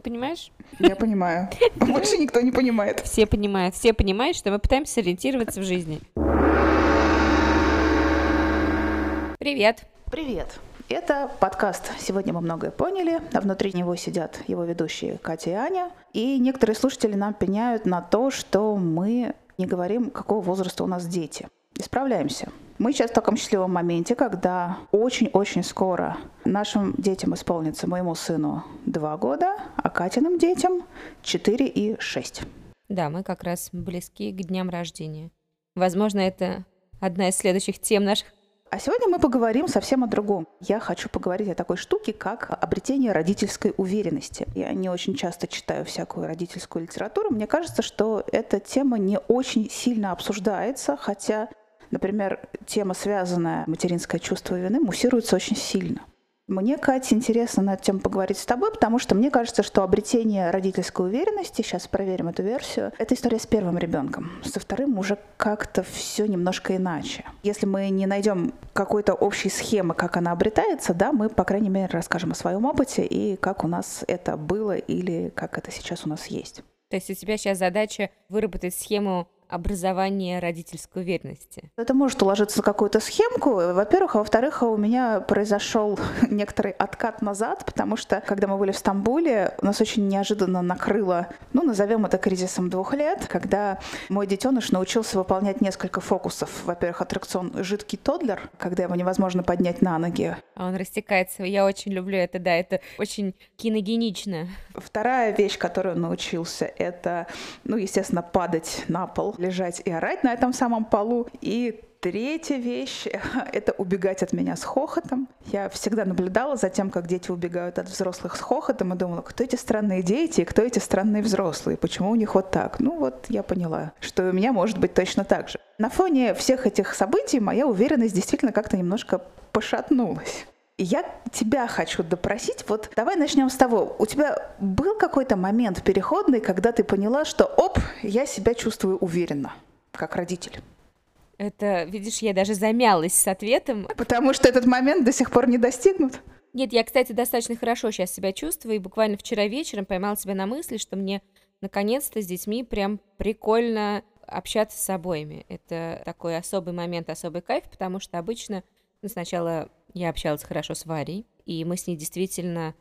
Ты понимаешь? Я понимаю. Больше никто не понимает. Все понимают. Все понимают, что мы пытаемся ориентироваться в жизни. Привет. Привет. Это подкаст «Сегодня мы многое поняли». А внутри него сидят его ведущие Катя и Аня. И некоторые слушатели нам пеняют на то, что мы не говорим, какого возраста у нас дети. Исправляемся. Мы сейчас в таком счастливом моменте, когда очень-очень скоро нашим детям исполнится, моему сыну, два года, а Катиным детям четыре и шесть. Да, мы как раз близки к дням рождения. Возможно, это одна из следующих тем наших а сегодня мы поговорим совсем о другом. Я хочу поговорить о такой штуке, как обретение родительской уверенности. Я не очень часто читаю всякую родительскую литературу. Мне кажется, что эта тема не очень сильно обсуждается, хотя Например, тема, связанная материнское чувство вины, муссируется очень сильно. Мне, Катя, интересно на эту тему поговорить с тобой, потому что мне кажется, что обретение родительской уверенности, сейчас проверим эту версию, это история с первым ребенком. Со вторым уже как-то все немножко иначе. Если мы не найдем какой-то общей схемы, как она обретается, да, мы, по крайней мере, расскажем о своем опыте и как у нас это было или как это сейчас у нас есть. То есть у тебя сейчас задача выработать схему образование родительской уверенности? Это может уложиться на какую-то схемку, во-первых, а во-вторых, у меня произошел некоторый откат назад, потому что, когда мы были в Стамбуле, нас очень неожиданно накрыло, ну, назовем это кризисом двух лет, когда мой детеныш научился выполнять несколько фокусов. Во-первых, аттракцион «Жидкий тодлер», когда его невозможно поднять на ноги. А он растекается. Я очень люблю это, да, это очень киногенично. Вторая вещь, которую он научился, это, ну, естественно, падать на пол лежать и орать на этом самом полу. И Третья вещь — это убегать от меня с хохотом. Я всегда наблюдала за тем, как дети убегают от взрослых с хохотом, и думала, кто эти странные дети и кто эти странные взрослые, почему у них вот так. Ну вот я поняла, что у меня может быть точно так же. На фоне всех этих событий моя уверенность действительно как-то немножко пошатнулась. Я тебя хочу допросить. Вот давай начнем с того. У тебя был какой-то момент переходный, когда ты поняла, что оп, я себя чувствую уверенно, как родитель? Это, видишь, я даже замялась с ответом. Потому что этот момент до сих пор не достигнут? Нет, я, кстати, достаточно хорошо сейчас себя чувствую, и буквально вчера вечером поймала себя на мысли, что мне наконец-то с детьми прям прикольно общаться с обоими. Это такой особый момент, особый кайф, потому что обычно сначала я общалась хорошо с Варей, и мы с ней действительно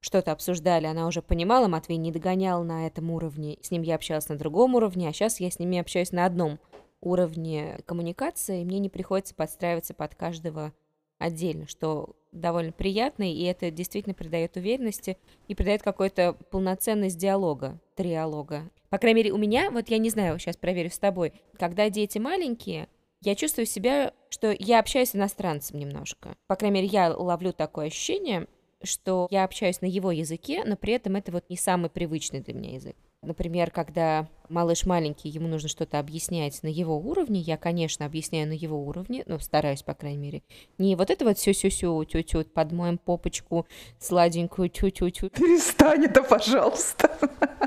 что-то обсуждали, она уже понимала, Матвей не догонял на этом уровне, с ним я общалась на другом уровне, а сейчас я с ними общаюсь на одном уровне коммуникации, и мне не приходится подстраиваться под каждого отдельно, что довольно приятно, и это действительно придает уверенности и придает какой-то полноценность диалога, триалога. По крайней мере, у меня, вот я не знаю, сейчас проверю с тобой, когда дети маленькие, я чувствую себя, что я общаюсь с иностранцем немножко. По крайней мере, я ловлю такое ощущение, что я общаюсь на его языке, но при этом это вот не самый привычный для меня язык. Например, когда малыш маленький, ему нужно что-то объяснять на его уровне, я, конечно, объясняю на его уровне, ну, стараюсь, по крайней мере. Не вот это вот сю-сю-сю, тю-тю, подмоем попочку сладенькую, тю-тю-тю. Перестань это, пожалуйста.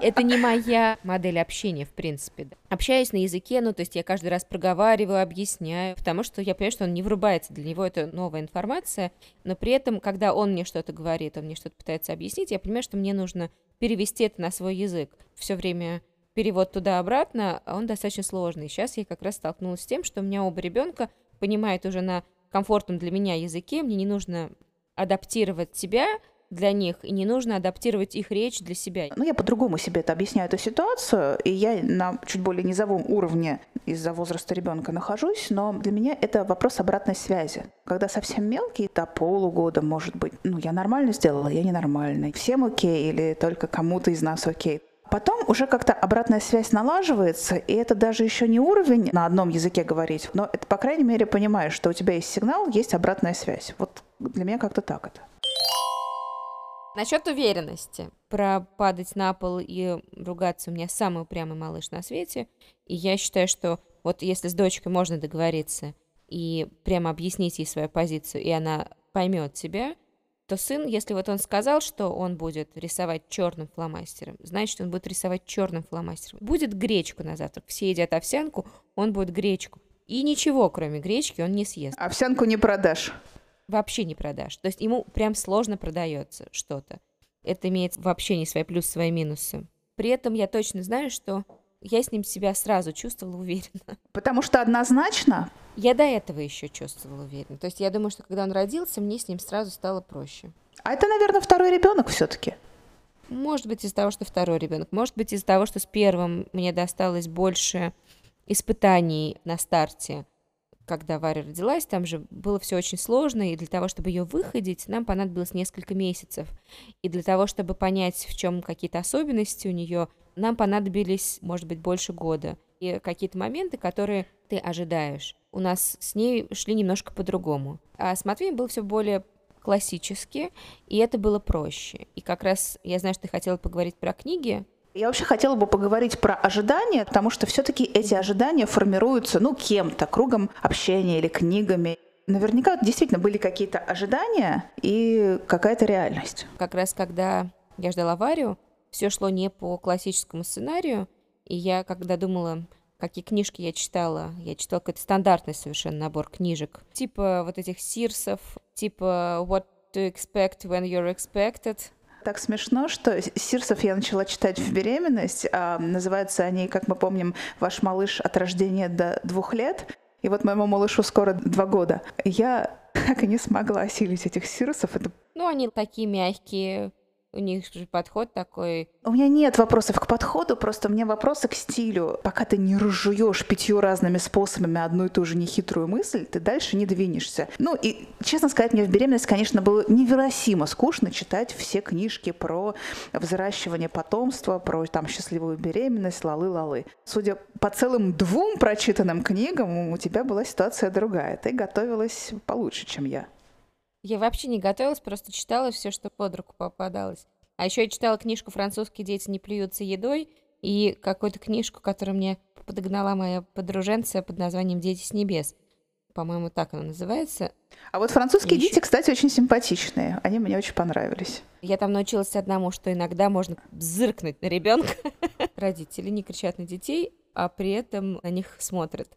Это не моя модель общения, в принципе. Общаюсь на языке, ну, то есть я каждый раз проговариваю, объясняю, потому что я понимаю, что он не врубается, для него это новая информация, но при этом, когда он мне что-то говорит, он мне что-то пытается объяснить, я понимаю, что мне нужно перевести это на свой язык. Все время перевод туда-обратно, а он достаточно сложный. Сейчас я как раз столкнулась с тем, что у меня оба ребенка понимают уже на комфортном для меня языке, мне не нужно адаптировать себя для них, и не нужно адаптировать их речь для себя. Ну, я по-другому себе это объясняю эту ситуацию, и я на чуть более низовом уровне из-за возраста ребенка нахожусь, но для меня это вопрос обратной связи. Когда совсем мелкий, до полугода, может быть, ну, я нормально сделала, я ненормальный. Всем окей или только кому-то из нас окей. Потом уже как-то обратная связь налаживается, и это даже еще не уровень на одном языке говорить, но это, по крайней мере, понимаешь, что у тебя есть сигнал, есть обратная связь. Вот для меня как-то так это. Насчет уверенности. Про падать на пол и ругаться у меня самый упрямый малыш на свете. И я считаю, что вот если с дочкой можно договориться и прямо объяснить ей свою позицию, и она поймет тебя, то сын, если вот он сказал, что он будет рисовать черным фломастером, значит, он будет рисовать черным фломастером. Будет гречку на завтрак. Все едят овсянку, он будет гречку. И ничего, кроме гречки, он не съест. Овсянку не продашь вообще не продашь. То есть ему прям сложно продается что-то. это имеет вообще не свои плюсы, свои минусы. При этом я точно знаю, что я с ним себя сразу чувствовала уверенно. Потому что однозначно? Я до этого еще чувствовала уверенно. То есть я думаю, что когда он родился, мне с ним сразу стало проще. А это, наверное, второй ребенок все-таки. Может быть, из-за того, что второй ребенок. Может быть, из-за того, что с первым мне досталось больше испытаний на старте. Когда Варя родилась, там же было все очень сложно, и для того, чтобы ее выходить, нам понадобилось несколько месяцев. И для того, чтобы понять, в чем какие-то особенности у нее, нам понадобились, может быть, больше года. И какие-то моменты, которые ты ожидаешь, у нас с ней шли немножко по-другому. А с Матвеем было все более классически, и это было проще. И как раз я знаю, что ты хотела поговорить про книги, я вообще хотела бы поговорить про ожидания, потому что все-таки эти ожидания формируются, ну, кем-то, кругом общения или книгами. Наверняка действительно были какие-то ожидания и какая-то реальность. Как раз когда я ждала аварию, все шло не по классическому сценарию, и я, когда думала, какие книжки я читала, я читала какой-то стандартный совершенно набор книжек, типа вот этих сирсов, типа What to expect when you're expected, так смешно, что Сирсов я начала читать в беременность. А, называются они, как мы помним, «Ваш малыш от рождения до двух лет». И вот моему малышу скоро два года. Я так и не смогла осилить этих сирусов. Это... Ну, они такие мягкие, у них же подход такой. У меня нет вопросов к подходу, просто у меня вопросы к стилю. Пока ты не разжуешь пятью разными способами одну и ту же нехитрую мысль, ты дальше не двинешься. Ну и, честно сказать, мне в беременность, конечно, было невыносимо скучно читать все книжки про взращивание потомства, про там счастливую беременность, лалы-лалы. Судя по целым двум прочитанным книгам, у тебя была ситуация другая. Ты готовилась получше, чем я. Я вообще не готовилась, просто читала все, что под руку попадалось. А еще я читала книжку «Французские дети не плюются едой» и какую-то книжку, которую мне подогнала моя подруженция под названием «Дети с небес». По-моему, так она называется. А вот французские и дети, еще... кстати, очень симпатичные. Они мне очень понравились. Я там научилась одному, что иногда можно зыркнуть на ребенка. Родители не кричат на детей, а при этом на них смотрят.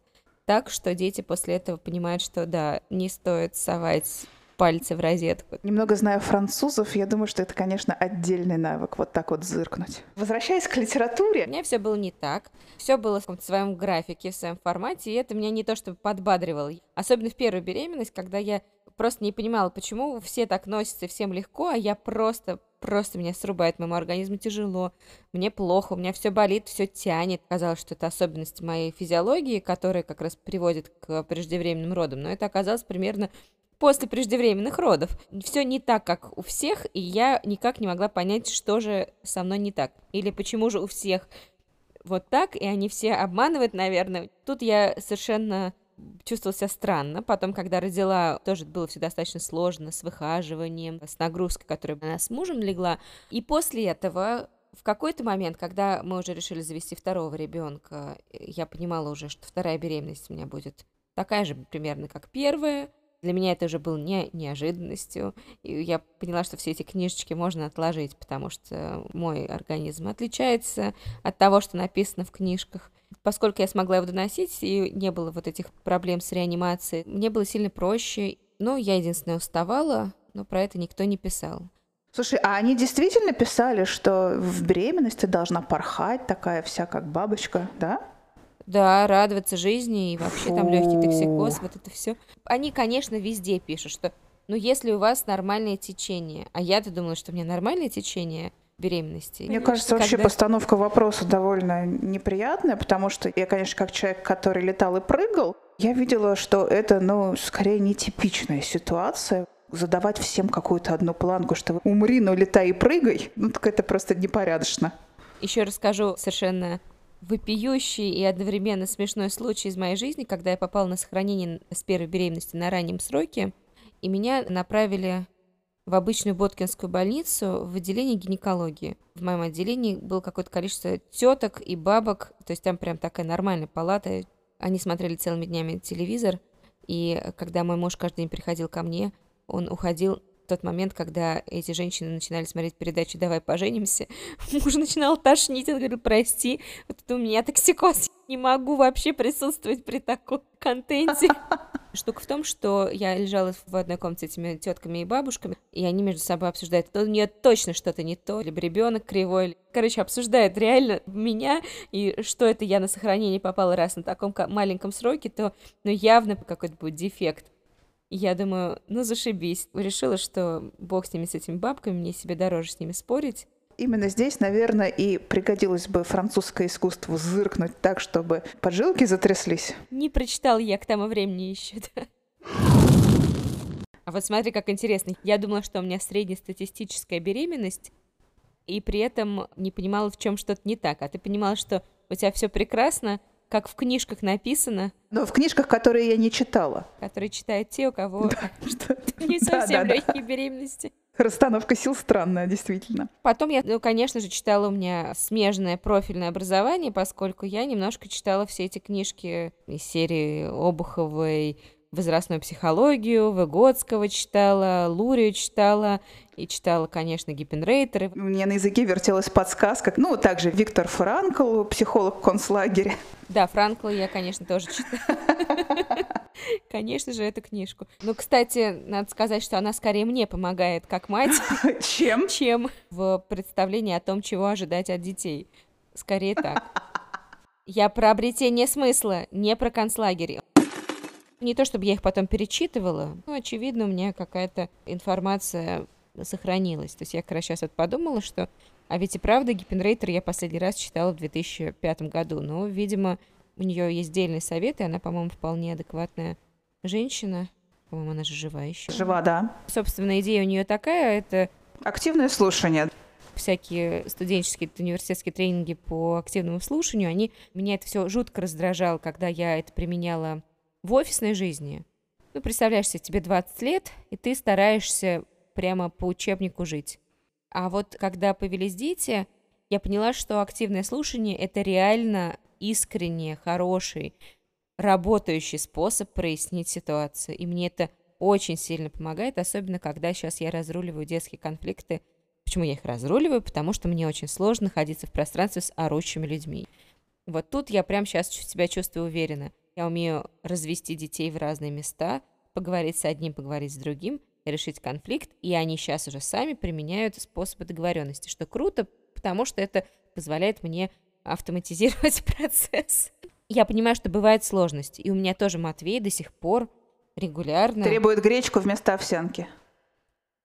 Так что дети после этого понимают, что да, не стоит совать пальцы в розетку. Немного знаю французов, я думаю, что это, конечно, отдельный навык, вот так вот зыркнуть. Возвращаясь к литературе. У меня все было не так. Все было в каком-то своем графике, в своем формате, и это меня не то чтобы подбадривало. Особенно в первую беременность, когда я просто не понимала, почему все так носятся, всем легко, а я просто просто меня срубает, моему организму тяжело, мне плохо, у меня все болит, все тянет. Казалось, что это особенности моей физиологии, которые как раз приводят к преждевременным родам, но это оказалось примерно после преждевременных родов. Все не так, как у всех, и я никак не могла понять, что же со мной не так. Или почему же у всех вот так, и они все обманывают, наверное. Тут я совершенно чувствовала себя странно. Потом, когда родила, тоже было все достаточно сложно с выхаживанием, с нагрузкой, которая она с мужем легла. И после этого в какой-то момент, когда мы уже решили завести второго ребенка, я понимала уже, что вторая беременность у меня будет такая же примерно, как первая. Для меня это уже было не неожиданностью. И я поняла, что все эти книжечки можно отложить, потому что мой организм отличается от того, что написано в книжках. Поскольку я смогла его доносить, и не было вот этих проблем с реанимацией, мне было сильно проще. Ну, я единственное уставала, но про это никто не писал. Слушай, а они действительно писали, что в беременности должна порхать такая вся, как бабочка, да? Да, радоваться жизни и вообще Фу. там легкий токсикоз, вот это все. Они, конечно, везде пишут, что ну если у вас нормальное течение, а я-то думала, что у меня нормальное течение беременности. Мне кажется, вообще когда... постановка вопроса довольно неприятная, потому что я, конечно, как человек, который летал и прыгал, я видела, что это, ну, скорее нетипичная ситуация задавать всем какую-то одну планку, что умри, но летай и прыгай, ну так это просто непорядочно. Еще расскажу совершенно вопиющий и одновременно смешной случай из моей жизни, когда я попала на сохранение с первой беременности на раннем сроке, и меня направили в обычную Боткинскую больницу в отделение гинекологии. В моем отделении было какое-то количество теток и бабок, то есть там прям такая нормальная палата. Они смотрели целыми днями телевизор, и когда мой муж каждый день приходил ко мне, он уходил тот момент, когда эти женщины начинали смотреть передачу «Давай поженимся», муж начинал тошнить, он говорил, прости, вот это у меня токсикоз, не могу вообще присутствовать при таком контенте. Штука в том, что я лежала в одной комнате с этими тетками и бабушками, и они между собой обсуждают, что у нее точно что-то не то, либо ребенок кривой. Короче, обсуждают реально меня, и что это я на сохранение попала раз на таком маленьком сроке, то ну, явно какой-то будет дефект. И я думаю, ну зашибись. Решила, что бог с ними, с этими бабками, мне себе дороже с ними спорить. Именно здесь, наверное, и пригодилось бы французское искусство зыркнуть так, чтобы поджилки затряслись. Не прочитал я к тому времени еще, да. А вот смотри, как интересно. Я думала, что у меня среднестатистическая беременность, и при этом не понимала, в чем что-то не так. А ты понимала, что у тебя все прекрасно, как в книжках написано. Но в книжках, которые я не читала. Которые читают те, у кого не совсем легкие беременности. Расстановка сил странная, действительно. Потом я, ну, конечно же, читала у меня смежное профильное образование, поскольку я немножко читала все эти книжки из серии Обуховой, возрастную психологию, Выгодского читала, Лурию читала, и читала, конечно, Гиппенрейтера. У меня на языке вертелась подсказка. Ну, также Виктор Франкл, психолог концлагеря. Да, Франкла я, конечно, тоже читала. Конечно же, эту книжку. Ну, кстати, надо сказать, что она скорее мне помогает, как мать, чем? чем в представлении о том, чего ожидать от детей. Скорее так. Я про обретение смысла, не про концлагерь. Не то, чтобы я их потом перечитывала, но, очевидно, у меня какая-то информация сохранилась. То есть я как раз сейчас вот подумала, что... А ведь и правда, Гиппенрейтер я последний раз читала в 2005 году. Но, видимо, у нее есть дельный совет, и она, по-моему, вполне адекватная женщина. По-моему, она же жива еще. Жива, да. Собственно, идея у нее такая, это... Активное слушание. Всякие студенческие, университетские тренинги по активному слушанию, они... Меня это все жутко раздражало, когда я это применяла в офисной жизни. Ну, представляешь себе, тебе 20 лет, и ты стараешься прямо по учебнику жить. А вот когда появились дети, я поняла, что активное слушание — это реально искренний, хороший, работающий способ прояснить ситуацию. И мне это очень сильно помогает, особенно когда сейчас я разруливаю детские конфликты. Почему я их разруливаю? Потому что мне очень сложно находиться в пространстве с орущими людьми. Вот тут я прямо сейчас себя чувствую уверенно. Я умею развести детей в разные места, поговорить с одним, поговорить с другим, решить конфликт, и они сейчас уже сами применяют способы договоренности, что круто, потому что это позволяет мне автоматизировать процесс. Я понимаю, что бывают сложности, и у меня тоже Матвей до сих пор регулярно... Требует гречку вместо овсянки.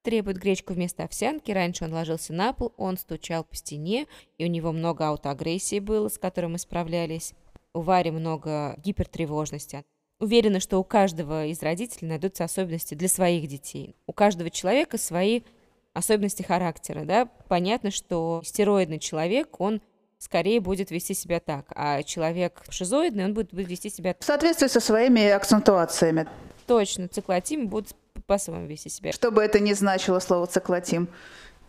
Требует гречку вместо овсянки. Раньше он ложился на пол, он стучал по стене, и у него много аутоагрессии было, с которой мы справлялись. У Вари много гипертревожности. Уверена, что у каждого из родителей найдутся особенности для своих детей. У каждого человека свои особенности характера, да. Понятно, что стероидный человек, он скорее будет вести себя так, а человек шизоидный, он будет, будет вести себя... В соответствии со своими акцентуациями. Точно, циклотим будут по-своему вести себя. Что бы это ни значило слово циклотим.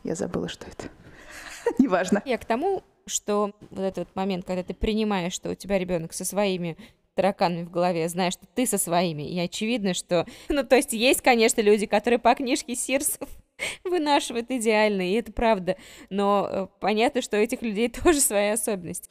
Я забыла, что это. Неважно. Я к тому, что вот этот момент, когда ты принимаешь, что у тебя ребенок со своими тараканами в голове, знаешь, что ты со своими, и очевидно, что... Ну, то есть есть, конечно, люди, которые по книжке Сирсов вынашивают идеально, и это правда, но э, понятно, что у этих людей тоже свои особенности.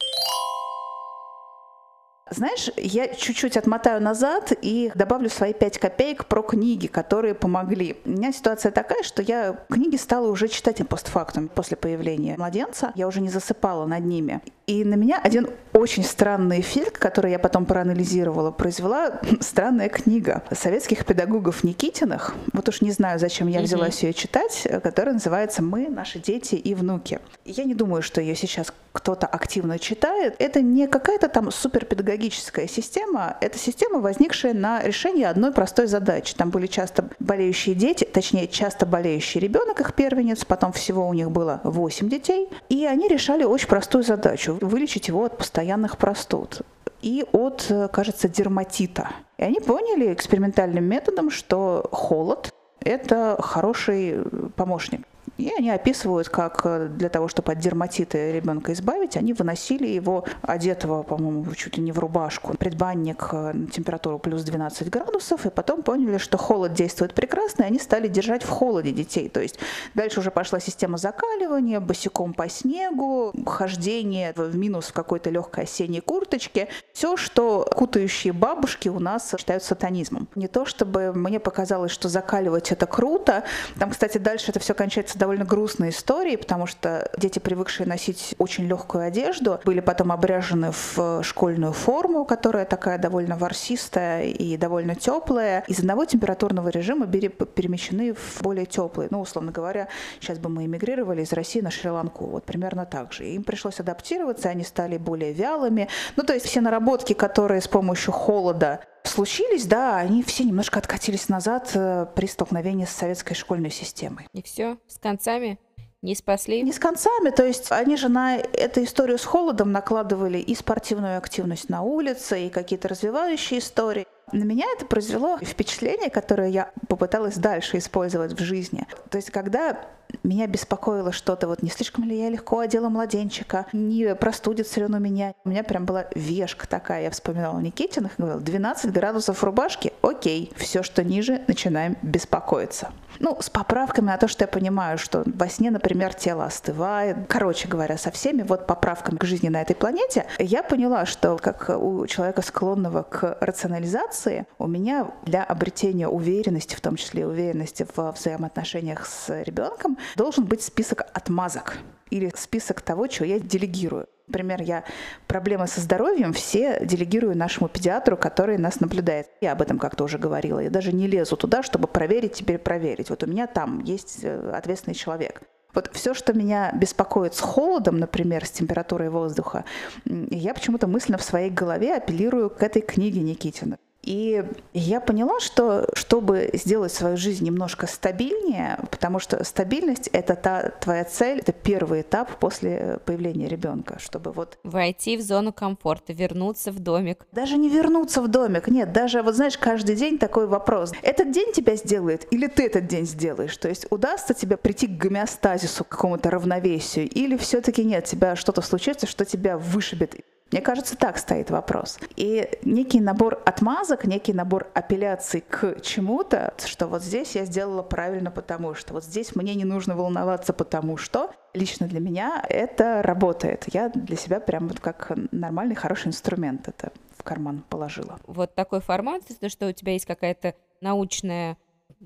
Знаешь, я чуть-чуть отмотаю назад и добавлю свои пять копеек про книги, которые помогли. У меня ситуация такая, что я книги стала уже читать постфактум после появления младенца. Я уже не засыпала над ними. И на меня один очень странный эффект, который я потом проанализировала, произвела странная книга советских педагогов Никитиных. Вот уж не знаю, зачем я взялась ее читать, которая называется «Мы, наши дети и внуки». Я не думаю, что ее сейчас кто-то активно читает. Это не какая-то там суперпедагогическая система, это система, возникшая на решении одной простой задачи. Там были часто болеющие дети, точнее, часто болеющий ребенок, их первенец, потом всего у них было 8 детей, и они решали очень простую задачу вылечить его от постоянных простуд и от, кажется, дерматита. И они поняли экспериментальным методом, что холод – это хороший помощник. И они описывают, как э, для того, чтобы от дерматита ребенка избавить, они выносили его одетого, по-моему, чуть ли не в рубашку, предбанник э, на температуру плюс 12 градусов, и потом поняли, что холод действует прекрасно, и они стали держать в холоде детей. То есть дальше уже пошла система закаливания, босиком по снегу, хождение в минус в какой-то легкой осенней курточке. Все, что кутающие бабушки у нас считают сатанизмом. Не то чтобы мне показалось, что закаливать это круто. Там, кстати, дальше это все кончается довольно грустной историей, потому что дети, привыкшие носить очень легкую одежду, были потом обряжены в школьную форму, которая такая довольно ворсистая и довольно теплая. Из одного температурного режима были перемещены в более теплый. Ну, условно говоря, сейчас бы мы эмигрировали из России на Шри-Ланку. Вот примерно так же. Им пришлось адаптироваться, они стали более вялыми. Ну, то есть все наработки, которые с помощью холода случились, да, они все немножко откатились назад э, при столкновении с советской школьной системой. И все, с концами не спасли? Не с концами, то есть они же на эту историю с холодом накладывали и спортивную активность на улице, и какие-то развивающие истории. На меня это произвело впечатление, которое я попыталась дальше использовать в жизни. То есть, когда меня беспокоило что-то, вот не слишком ли я легко одела младенчика, не простудится ли он у меня. У меня прям была вешка такая, я вспоминала Никитиных и говорила, 12 градусов рубашки, окей, все, что ниже, начинаем беспокоиться. Ну, с поправками на то, что я понимаю, что во сне, например, тело остывает. Короче говоря, со всеми вот поправками к жизни на этой планете, я поняла, что как у человека, склонного к рационализации, у меня для обретения уверенности, в том числе уверенности в взаимоотношениях с ребенком, должен быть список отмазок или список того, чего я делегирую. Например, я проблемы со здоровьем все делегирую нашему педиатру, который нас наблюдает. Я об этом как-то уже говорила. Я даже не лезу туда, чтобы проверить, теперь проверить. Вот у меня там есть э, ответственный человек. Вот все, что меня беспокоит с холодом, например, с температурой воздуха, я почему-то мысленно в своей голове апеллирую к этой книге Никитина. И я поняла, что чтобы сделать свою жизнь немножко стабильнее, потому что стабильность это та твоя цель, это первый этап после появления ребенка, чтобы вот войти в зону комфорта, вернуться в домик. Даже не вернуться в домик, нет, даже вот знаешь, каждый день такой вопрос: этот день тебя сделает или ты этот день сделаешь? То есть удастся тебе прийти к гомеостазису, к какому-то равновесию, или все-таки нет, тебя что-то случится, что тебя вышибет мне кажется, так стоит вопрос. И некий набор отмазок, некий набор апелляций к чему-то, что вот здесь я сделала правильно, потому что вот здесь мне не нужно волноваться, потому что лично для меня это работает. Я для себя прям вот как нормальный, хороший инструмент это в карман положила. Вот такой формат, то, что у тебя есть какая-то научная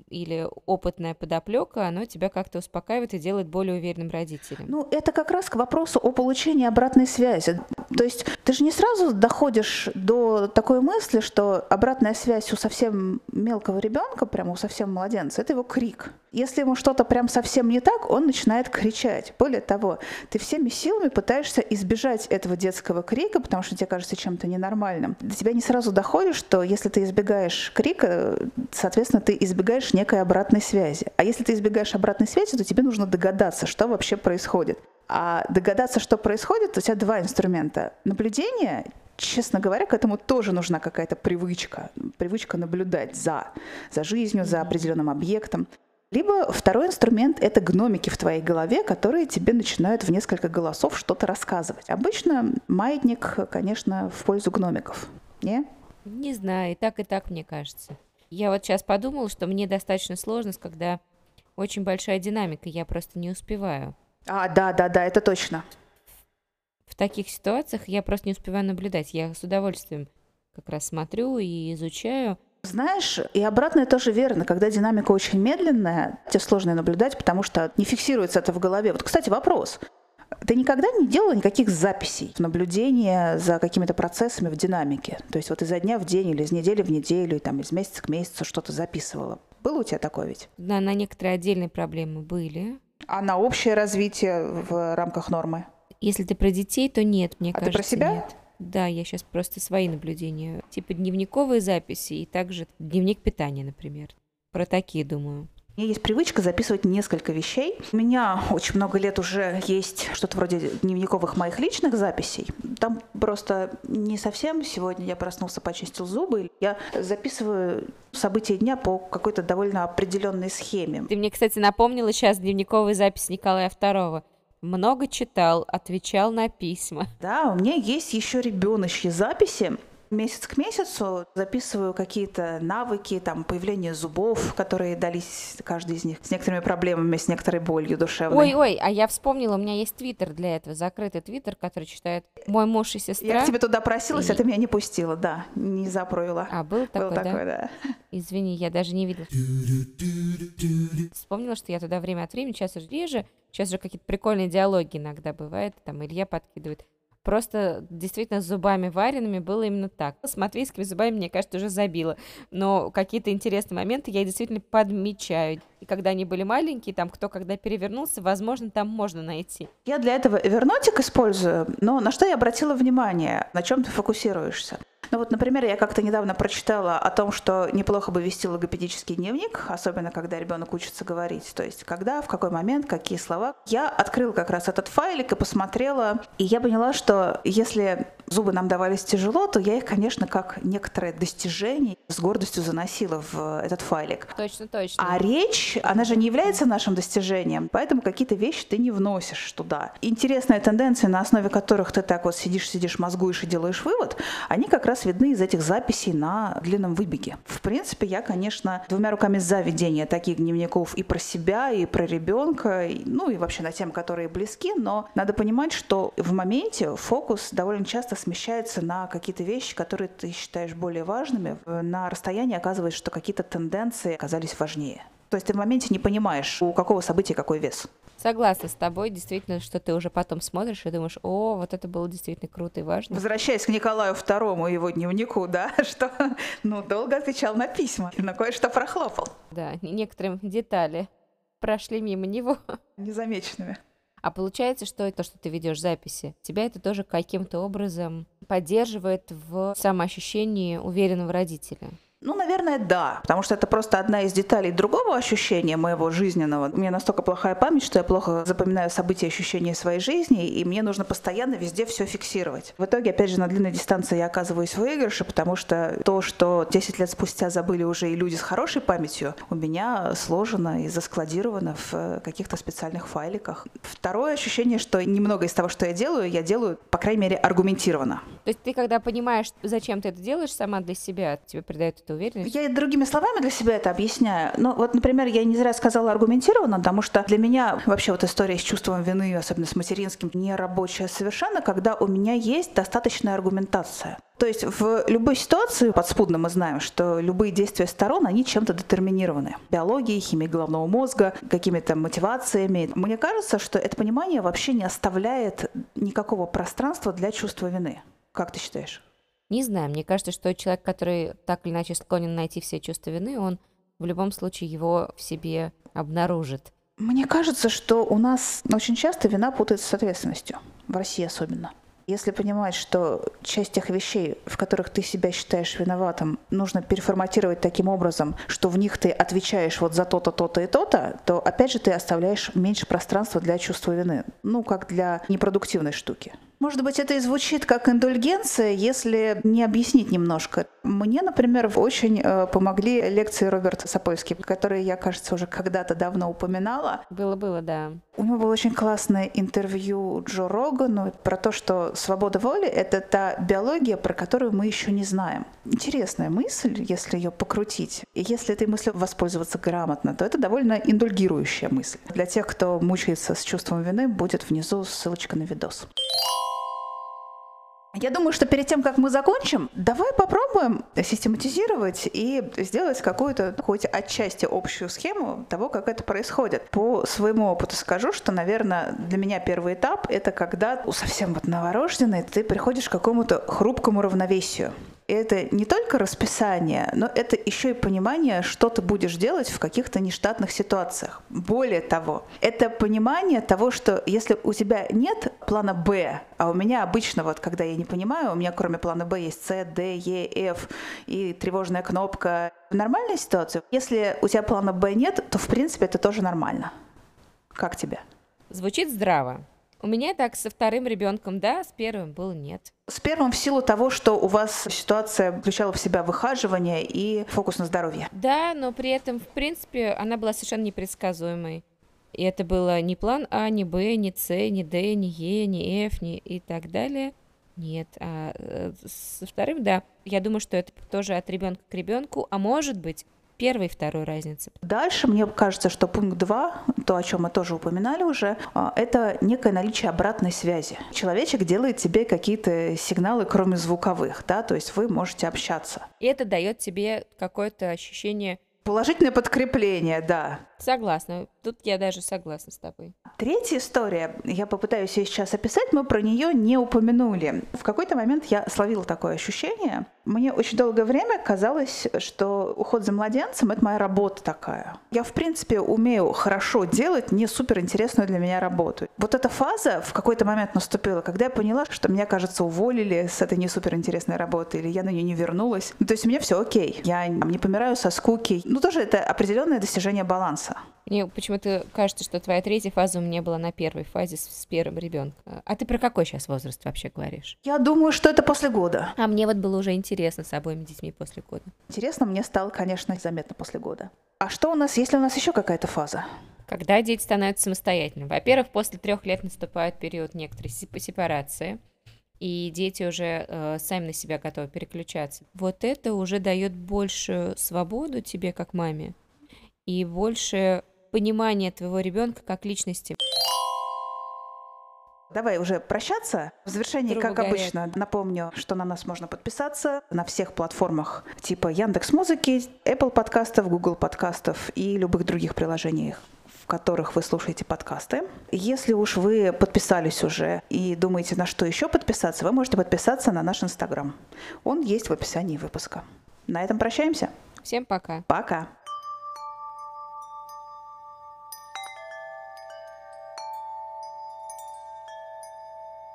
или опытная подоплека, оно тебя как-то успокаивает и делает более уверенным родителем. Ну, это как раз к вопросу о получении обратной связи. То есть ты же не сразу доходишь до такой мысли, что обратная связь у совсем мелкого ребенка, прямо у совсем младенца, это его крик. Если ему что-то прям совсем не так, он начинает кричать. Более того, ты всеми силами пытаешься избежать этого детского крика, потому что тебе кажется чем-то ненормальным. До тебя не сразу доходит, что если ты избегаешь крика, соответственно, ты избегаешь некой обратной связи. А если ты избегаешь обратной связи, то тебе нужно догадаться, что вообще происходит. А догадаться, что происходит, у тебя два инструмента. Наблюдение честно говоря, к этому тоже нужна какая-то привычка, привычка наблюдать за, за жизнью, за определенным объектом. Либо второй инструмент — это гномики в твоей голове, которые тебе начинают в несколько голосов что-то рассказывать. Обычно маятник, конечно, в пользу гномиков. Не? Не знаю, и так, и так, мне кажется. Я вот сейчас подумала, что мне достаточно сложно, когда очень большая динамика, я просто не успеваю. А, да, да, да, это точно. В таких ситуациях я просто не успеваю наблюдать. Я с удовольствием как раз смотрю и изучаю. Знаешь, и обратное тоже верно. Когда динамика очень медленная, тебе сложно наблюдать, потому что не фиксируется это в голове. Вот, кстати, вопрос. Ты никогда не делала никаких записей, наблюдения за какими-то процессами в динамике? То есть вот изо дня в день или из недели в неделю, и там из месяца к месяцу что-то записывала? Было у тебя такое ведь? Да, на некоторые отдельные проблемы были. А на общее развитие в рамках нормы? Если ты про детей, то нет, мне а кажется. ты про себя? Нет. Да, я сейчас просто свои наблюдения. Типа дневниковые записи и также дневник питания, например. Про такие думаю. У меня есть привычка записывать несколько вещей. У меня очень много лет уже есть что-то вроде дневниковых моих личных записей. Там просто не совсем. Сегодня я проснулся, почистил зубы. Я записываю события дня по какой-то довольно определенной схеме. Ты мне, кстати, напомнила сейчас дневниковую запись Николая II. Много читал, отвечал на письма. Да, у меня есть еще ребеночьи записи месяц к месяцу записываю какие-то навыки, там, появление зубов, которые дались каждый из них с некоторыми проблемами, с некоторой болью душевной. Ой-ой, а я вспомнила, у меня есть твиттер для этого, закрытый твиттер, который читает мой муж и сестра. Я к тебе туда просилась, и... а ты меня не пустила, да, не запруила. А, был такой, был такой да? да? Извини, я даже не видела. Вспомнила, что я туда время от времени, сейчас уже реже, сейчас же какие-то прикольные диалоги иногда бывают, там Илья подкидывает. Просто действительно с зубами вареными было именно так. С матвейскими зубами, мне кажется, уже забило. Но какие-то интересные моменты я действительно подмечаю. И когда они были маленькие, там кто когда перевернулся, возможно, там можно найти. Я для этого вернотик использую, но на что я обратила внимание, на чем ты фокусируешься? Ну вот, например, я как-то недавно прочитала о том, что неплохо бы вести логопедический дневник, особенно когда ребенок учится говорить. То есть когда, в какой момент, какие слова. Я открыла как раз этот файлик и посмотрела, и я поняла, что если зубы нам давались тяжело, то я их, конечно, как некоторое достижение с гордостью заносила в этот файлик. Точно, точно. А речь, она же не является нашим достижением, поэтому какие-то вещи ты не вносишь туда. Интересная тенденция, на основе которых ты так вот сидишь, сидишь, мозгуешь и делаешь вывод, они как раз видны из этих записей на длинном выбеге. В принципе, я, конечно, двумя руками за ведение таких дневников и про себя, и про ребенка, и, ну и вообще на тем, которые близки, но надо понимать, что в моменте фокус довольно часто смещается на какие-то вещи, которые ты считаешь более важными. На расстоянии оказывается, что какие-то тенденции оказались важнее. То есть ты в моменте не понимаешь, у какого события какой вес. Согласна с тобой, действительно, что ты уже потом смотришь и думаешь, о, вот это было действительно круто и важно. Возвращаясь к Николаю II и его дневнику, да, что, ну, долго отвечал на письма, на кое-что прохлопал. Да, некоторые детали прошли мимо него. Незамеченными. А получается, что то, что ты ведешь записи, тебя это тоже каким-то образом поддерживает в самоощущении уверенного родителя. Ну, наверное, да, потому что это просто одна из деталей другого ощущения моего жизненного. У меня настолько плохая память, что я плохо запоминаю события, ощущения своей жизни, и мне нужно постоянно везде все фиксировать. В итоге, опять же, на длинной дистанции я оказываюсь в выигрыше, потому что то, что 10 лет спустя забыли уже и люди с хорошей памятью, у меня сложено и заскладировано в каких-то специальных файликах. Второе ощущение, что немного из того, что я делаю, я делаю, по крайней мере, аргументированно. То есть ты, когда понимаешь, зачем ты это делаешь сама для себя, тебе придает это уверенность? Я другими словами для себя это объясняю. Ну, вот, например, я не зря сказала аргументированно, потому что для меня вообще вот история с чувством вины, особенно с материнским, не рабочая совершенно, когда у меня есть достаточная аргументация. То есть в любой ситуации подспудно мы знаем, что любые действия сторон, они чем-то детерминированы. Биологией, химией головного мозга, какими-то мотивациями. Мне кажется, что это понимание вообще не оставляет никакого пространства для чувства вины. Как ты считаешь? Не знаю, мне кажется, что человек, который так или иначе склонен найти все чувства вины, он в любом случае его в себе обнаружит. Мне кажется, что у нас очень часто вина путается с ответственностью, в России особенно. Если понимать, что часть тех вещей, в которых ты себя считаешь виноватым, нужно переформатировать таким образом, что в них ты отвечаешь вот за то-то, то-то и то-то, то опять же ты оставляешь меньше пространства для чувства вины. Ну, как для непродуктивной штуки. Может быть, это и звучит как индульгенция, если не объяснить немножко. Мне, например, очень э, помогли лекции Роберта Сапольски, которые я, кажется, уже когда-то давно упоминала. Было-было, да. У него было очень классное интервью Джо Рогану про то, что свобода воли — это та биология, про которую мы еще не знаем. Интересная мысль, если ее покрутить. И если этой мыслью воспользоваться грамотно, то это довольно индульгирующая мысль. Для тех, кто мучается с чувством вины, будет внизу ссылочка на видос. Я думаю, что перед тем, как мы закончим, давай попробуем систематизировать и сделать какую-то, хоть отчасти общую схему того, как это происходит. По своему опыту скажу, что, наверное, для меня первый этап — это когда совсем вот новорожденной ты приходишь к какому-то хрупкому равновесию. Это не только расписание, но это еще и понимание, что ты будешь делать в каких-то нештатных ситуациях. Более того, это понимание того, что если у тебя нет плана Б, а у меня обычно, вот когда я не понимаю, у меня кроме плана Б есть С, Д, Е, Ф и тревожная кнопка. В нормальной ситуации, если у тебя плана Б нет, то в принципе это тоже нормально. Как тебе? Звучит здраво. У меня так со вторым ребенком, да, с первым было нет. С первым в силу того, что у вас ситуация включала в себя выхаживание и фокус на здоровье. Да, но при этом, в принципе, она была совершенно непредсказуемой. И это было не план А, не Б, не С, не Д, не Е, не Ф, не и так далее. Нет, а э, со вторым, да. Я думаю, что это тоже от ребенка к ребенку, а может быть, первой и второй разницы. Дальше мне кажется, что пункт 2, то, о чем мы тоже упоминали уже, а, это некое наличие обратной связи. Человечек делает тебе какие-то сигналы, кроме звуковых, да, то есть вы можете общаться. И это дает тебе какое-то ощущение Положительное подкрепление, да. Согласна. Тут я даже согласна с тобой. Третья история, я попытаюсь ее сейчас описать, мы про нее не упомянули. В какой-то момент я словила такое ощущение. Мне очень долгое время казалось, что уход за младенцем — это моя работа такая. Я, в принципе, умею хорошо делать не суперинтересную для меня работу. Вот эта фаза в какой-то момент наступила, когда я поняла, что меня, кажется, уволили с этой не суперинтересной работы, или я на нее не вернулась. Ну, то есть мне все окей. Я не помираю со скуки. Ну, тоже это определенное достижение баланса. Мне почему-то кажется, что твоя третья фаза у меня была на первой фазе с, с первым ребенком. А ты про какой сейчас возраст вообще говоришь? Я думаю, что это после года. А мне вот было уже интересно с обоими детьми после года. Интересно мне стало, конечно, заметно после года. А что у нас, если у нас еще какая-то фаза? Когда дети становятся самостоятельными. Во-первых, после трех лет наступает период некоторой сепарации и дети уже э, сами на себя готовы переключаться. Вот это уже дает большую свободу тебе как маме и больше понимания твоего ребенка как личности. Давай уже прощаться. В завершении, Трубы как горят. обычно, напомню, что на нас можно подписаться на всех платформах типа Яндекс Музыки, Apple подкастов, Google подкастов и любых других приложениях в которых вы слушаете подкасты. Если уж вы подписались уже и думаете, на что еще подписаться, вы можете подписаться на наш Инстаграм. Он есть в описании выпуска. На этом прощаемся. Всем пока. Пока.